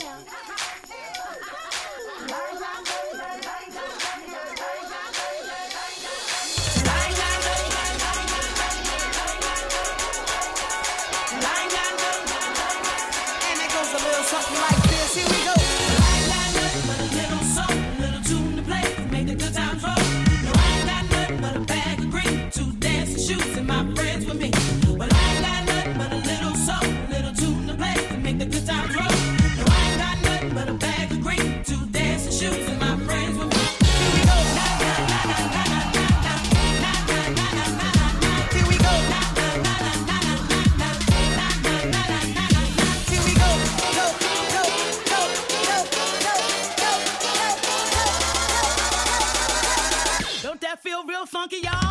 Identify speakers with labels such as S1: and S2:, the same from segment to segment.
S1: Yeah.
S2: real funky, y'all.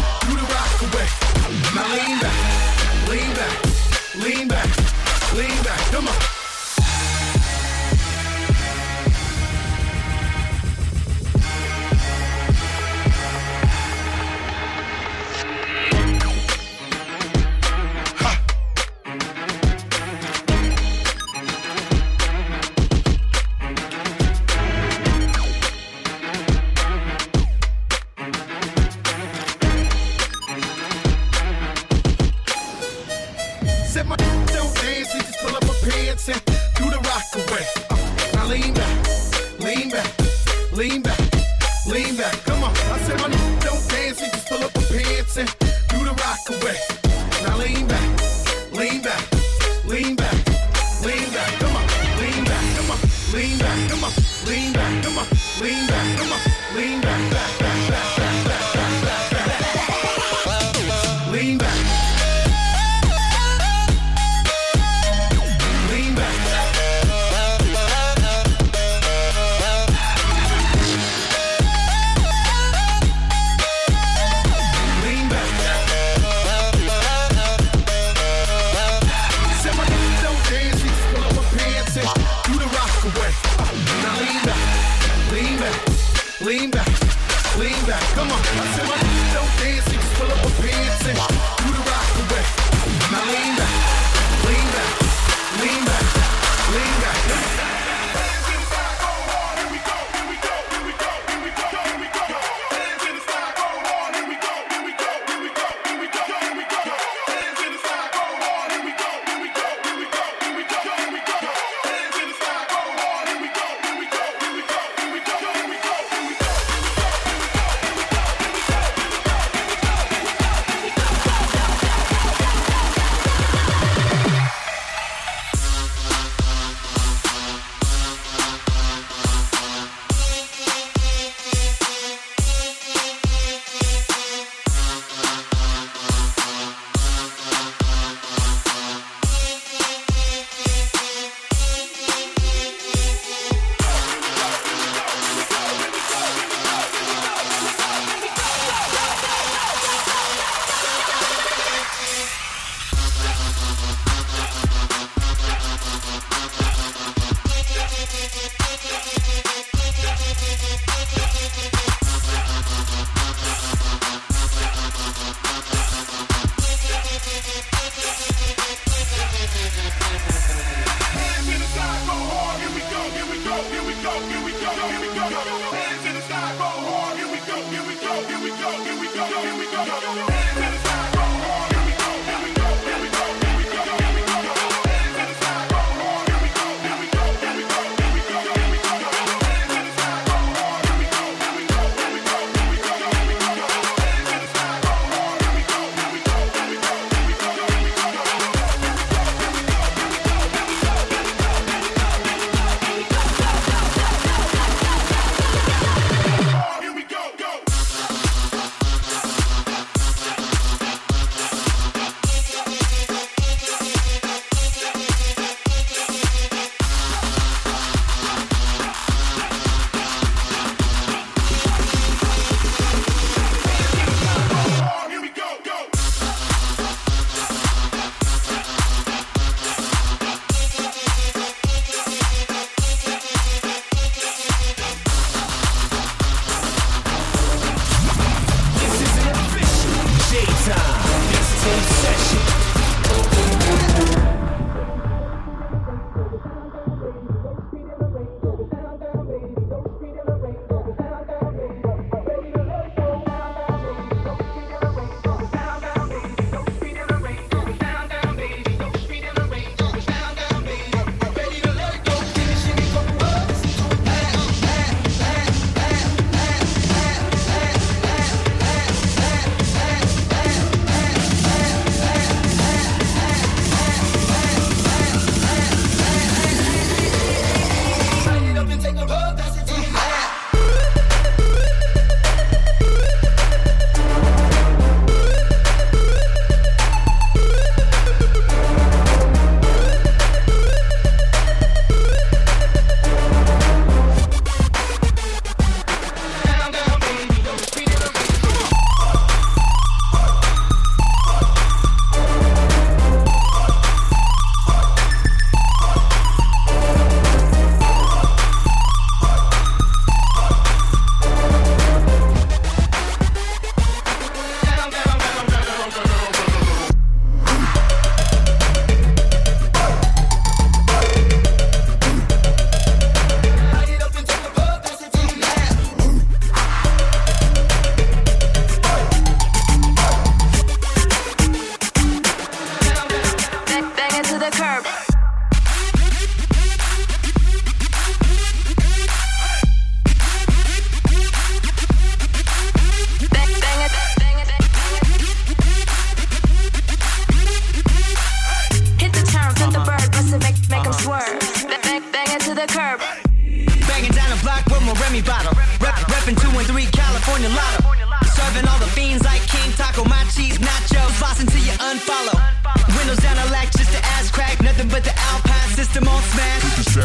S3: You the lean back, come on, lean back, come on, lean back.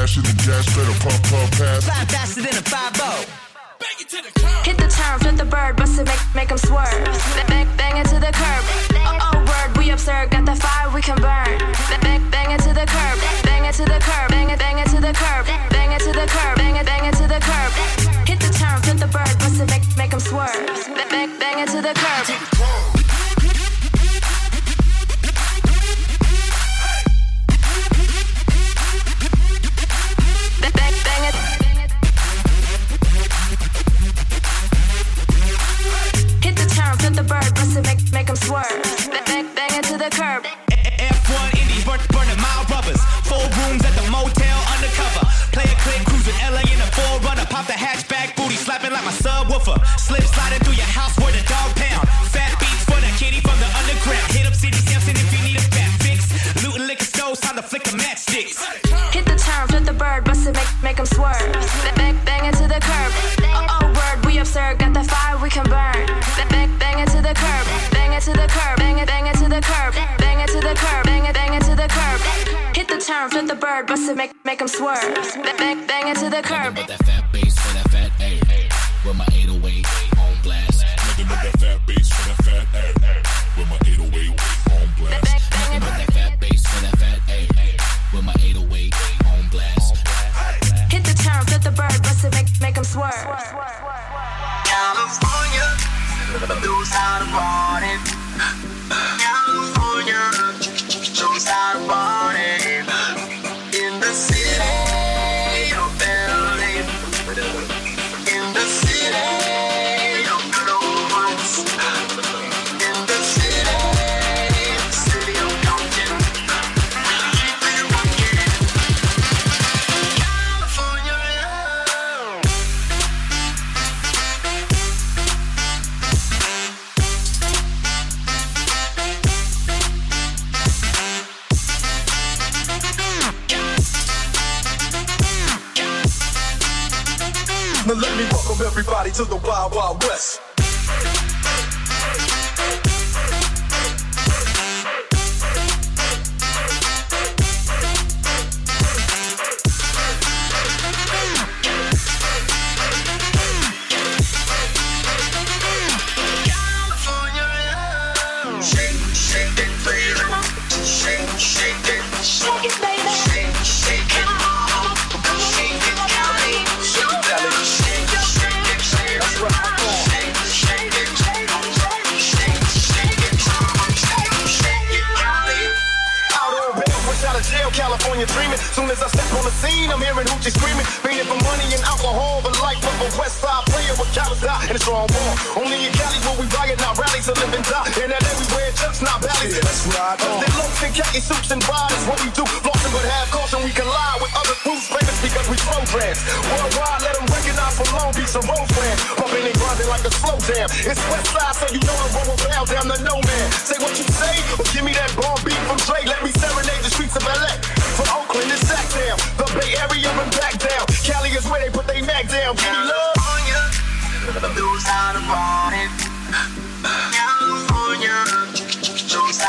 S4: dash in gas pedal, pump, pump, pass.
S5: Fly faster than a 5
S6: Hit the turn, flip the bird, bust it, make, make em swerve. Back, bang it to the curb. Oh, oh, word, we absurd, got the fire we can burn. Back, bang it to the curb. Bang it to the curb, bang it, bang it to the curb. Bang it to the curb.
S7: Now let me welcome everybody to the Wild Wild West.
S8: California dreaming. Soon as I step on the scene, I'm hearing hoochie screaming. Fiending for money and alcohol, the life of a West Side player with callous eye and a strong wall. Only in Cali will we riot, not rallies, to live and die. In LA everywhere, chucks, not Ballys. Yeah, that's
S7: right. Cause they
S8: loafs and khaki suits and riders, what we do. Flossing but have caution, we collide with other groups, famous because we programs. Worldwide, let them recognize from Long Beach to Rosecrans. Pumping and grinding like a slow jam. It's West Side, so you know the roll will bow down to no man. Say what you say, or give me that bomb beat from Dre. Let me serenade the streets of LA. From Oakland to Sacktown, the Bay Area and back down. Cali is where they put their neck down. Me love.
S9: California knows how to. California knows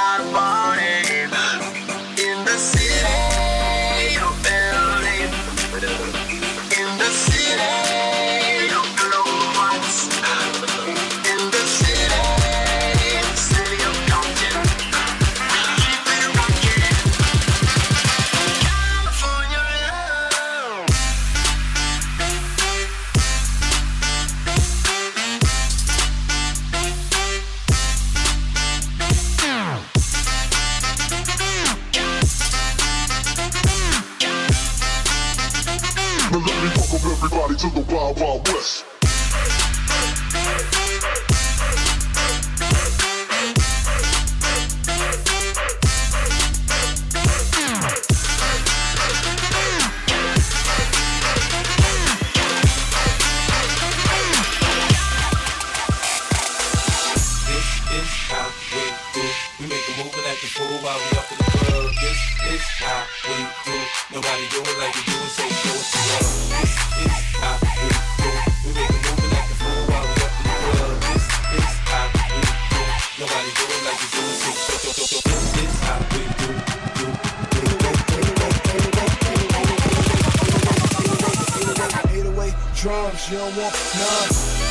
S10: a like the fool while we up in the club. This is how we do. Nobody do it like we do it, so show us the love. This is how we do. We make a move like the fool while we up in the club. This is how we do. Nobody do it like we do it, so show, show, show, show. This is how we do. do,
S7: Eight away drums, you don't want none.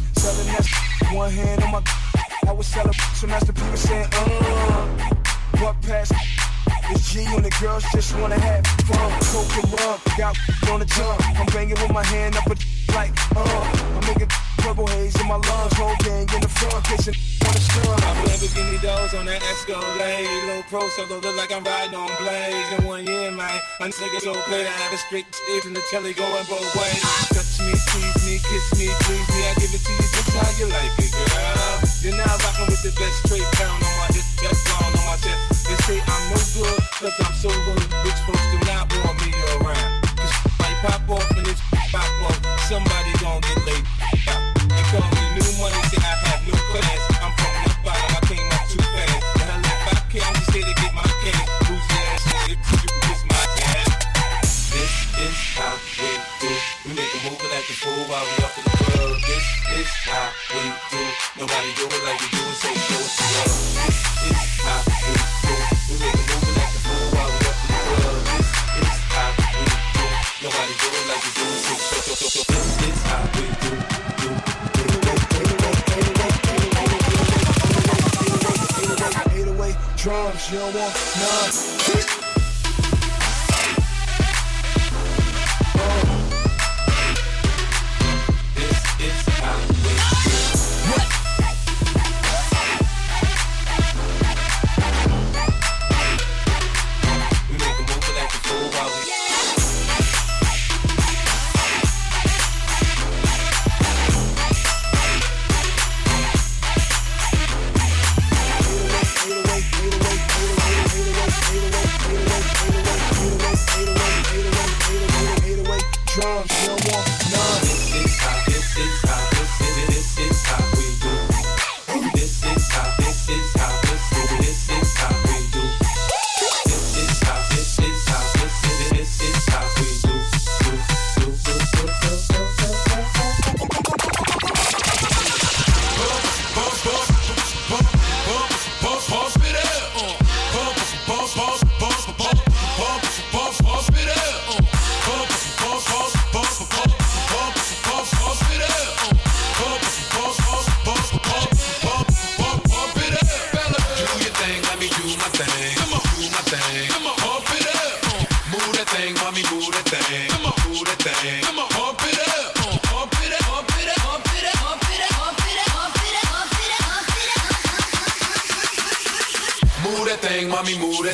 S7: Me in the slums, selling that. One hand on my, I was selling, so Master P was saying, uh, what past? It's G and the girls just wanna have fun. Coke and rum, got on the jump. I'm banging with my hand up a like, uh, I'm making purple haze in my lungs. Whole gang in the front, kissing on the stun. I'm
S10: Lamborghini doors on that Escalade. Low pro solo, look like I'm riding on blades. In one year, man, I'm nigga so clear. I have a straight stiff in the telly going both ways. Touch me, tease me, kiss me, please me. I give it to you just how you like it, girl. You're now rocking with the best straight pound on my hip, that's blown on my chest. They say I'm no good, cause I'm so good. Bitch, folks do not want me around. Cause might pop off and this pop off. Somebody gon' get laid. They call me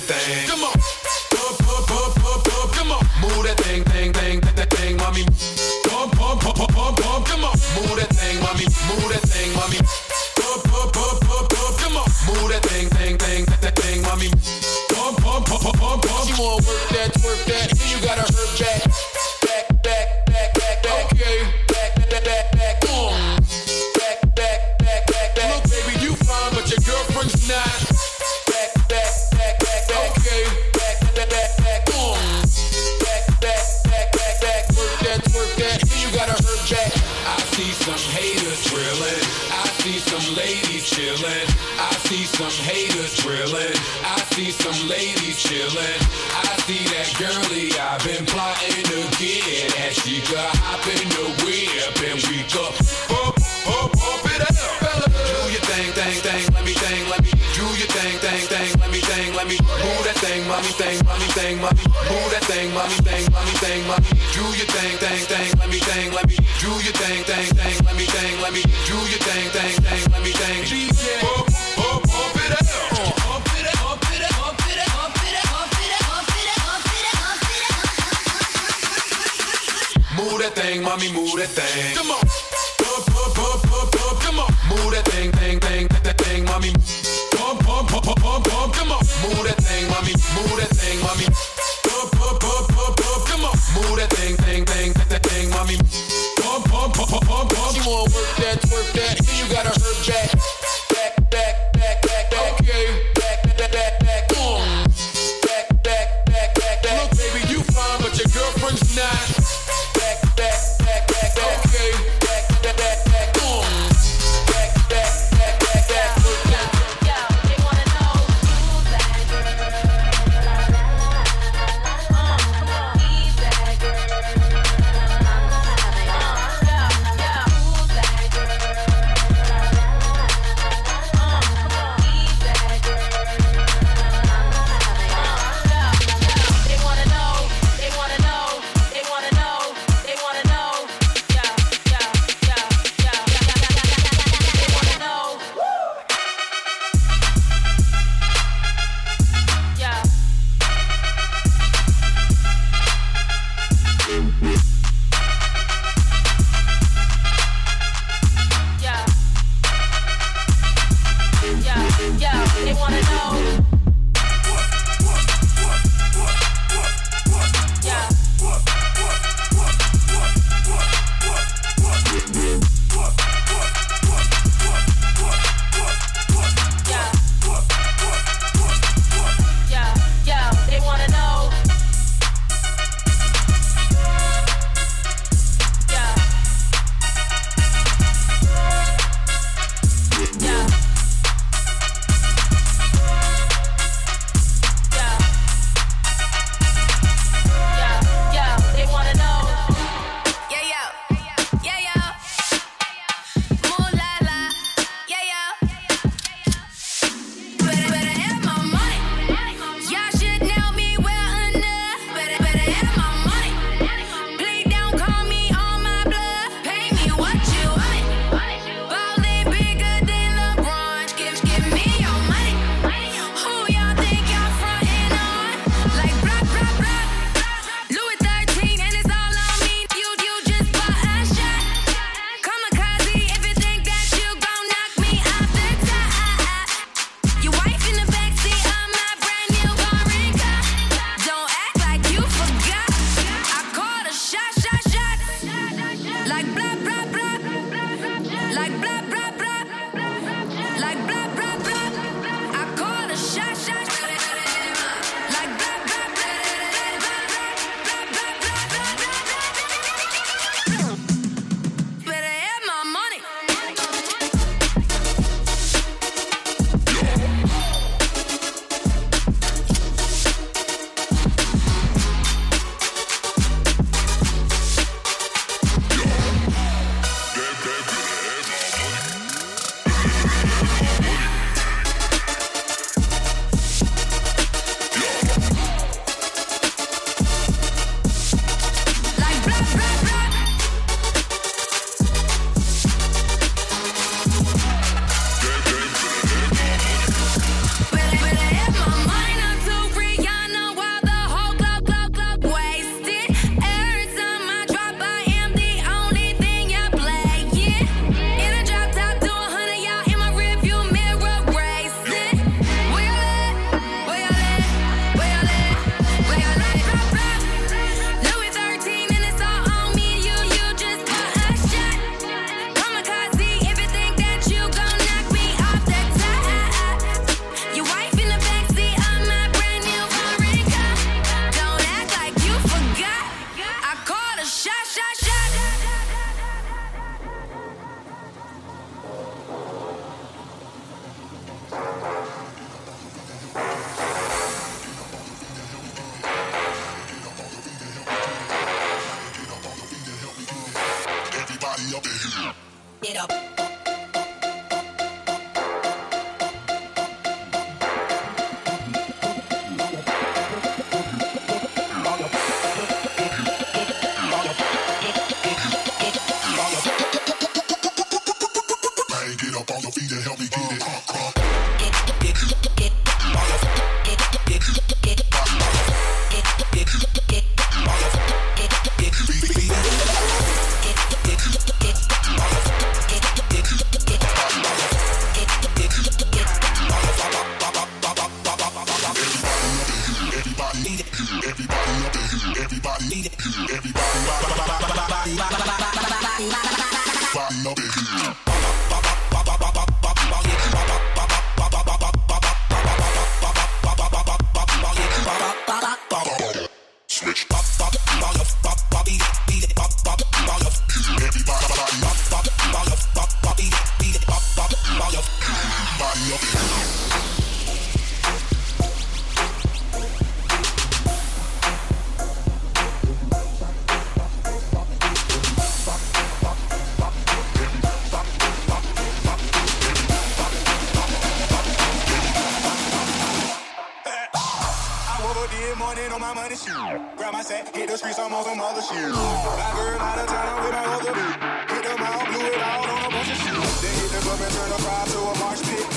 S11: that thing. Come on. Pump, pump, pump, pump, pump. Come on. Move that thing, thing, thing, that, that thing, mommy. Pump, pump, pump, pump, pump, pump. Come on. Move that thing, mommy. Move that thing, mommy. Pump, pump, pump, pump, pump. Come on. Move that thing, thing, thing, that, that thing, mommy. Pump, pump, pump, pump, pump, pump. She wanna work that, work that. Then you gotta hurt back. Back, back, back, back, back. Okay. Back, back, back, back. Boom. Back, back, back, back, back. Look, baby, you fine, but your girlfriend's not. some haters drilling. I see some ladies chilling. I see that girly I've been plotting again, get. And she could hop in the whip and we could bump, bump, bump it up. Do your thing, thing, thing. Let me thing, let me do your thing, thing, thing. Let me thing, let me move that thing, mommy thing, mommy thing, mommy. Move that thing, mommy thing, mommy thing, mommy. Do your thing, thing, thing. Let me thing, let me do your thing, thing, thing. Let me thing, let me do your thing, thing, thing. that thing, mommy, move that thing. Come on. Pump, pump, pump, pump, come on. Move that thing, thing, thing, that thing, mommy. Pump, pump, pump, pump, come on. Move that thing, mommy. Move that thing, mommy. Pump, pump, pump, pump, come on. Move that thing, thing, thing, that thing, mommy. Pump, pump, pump, pump, pump, pump. She wanna work that, twerk that.
S12: my money shoot. Grab my set, hit the streets, I'm on some other shit. My girl out of town I with my other bitch. Hit the mouth, blew it out on a bunch of shit. Then hit the club and turn the crowd to a marsh pit.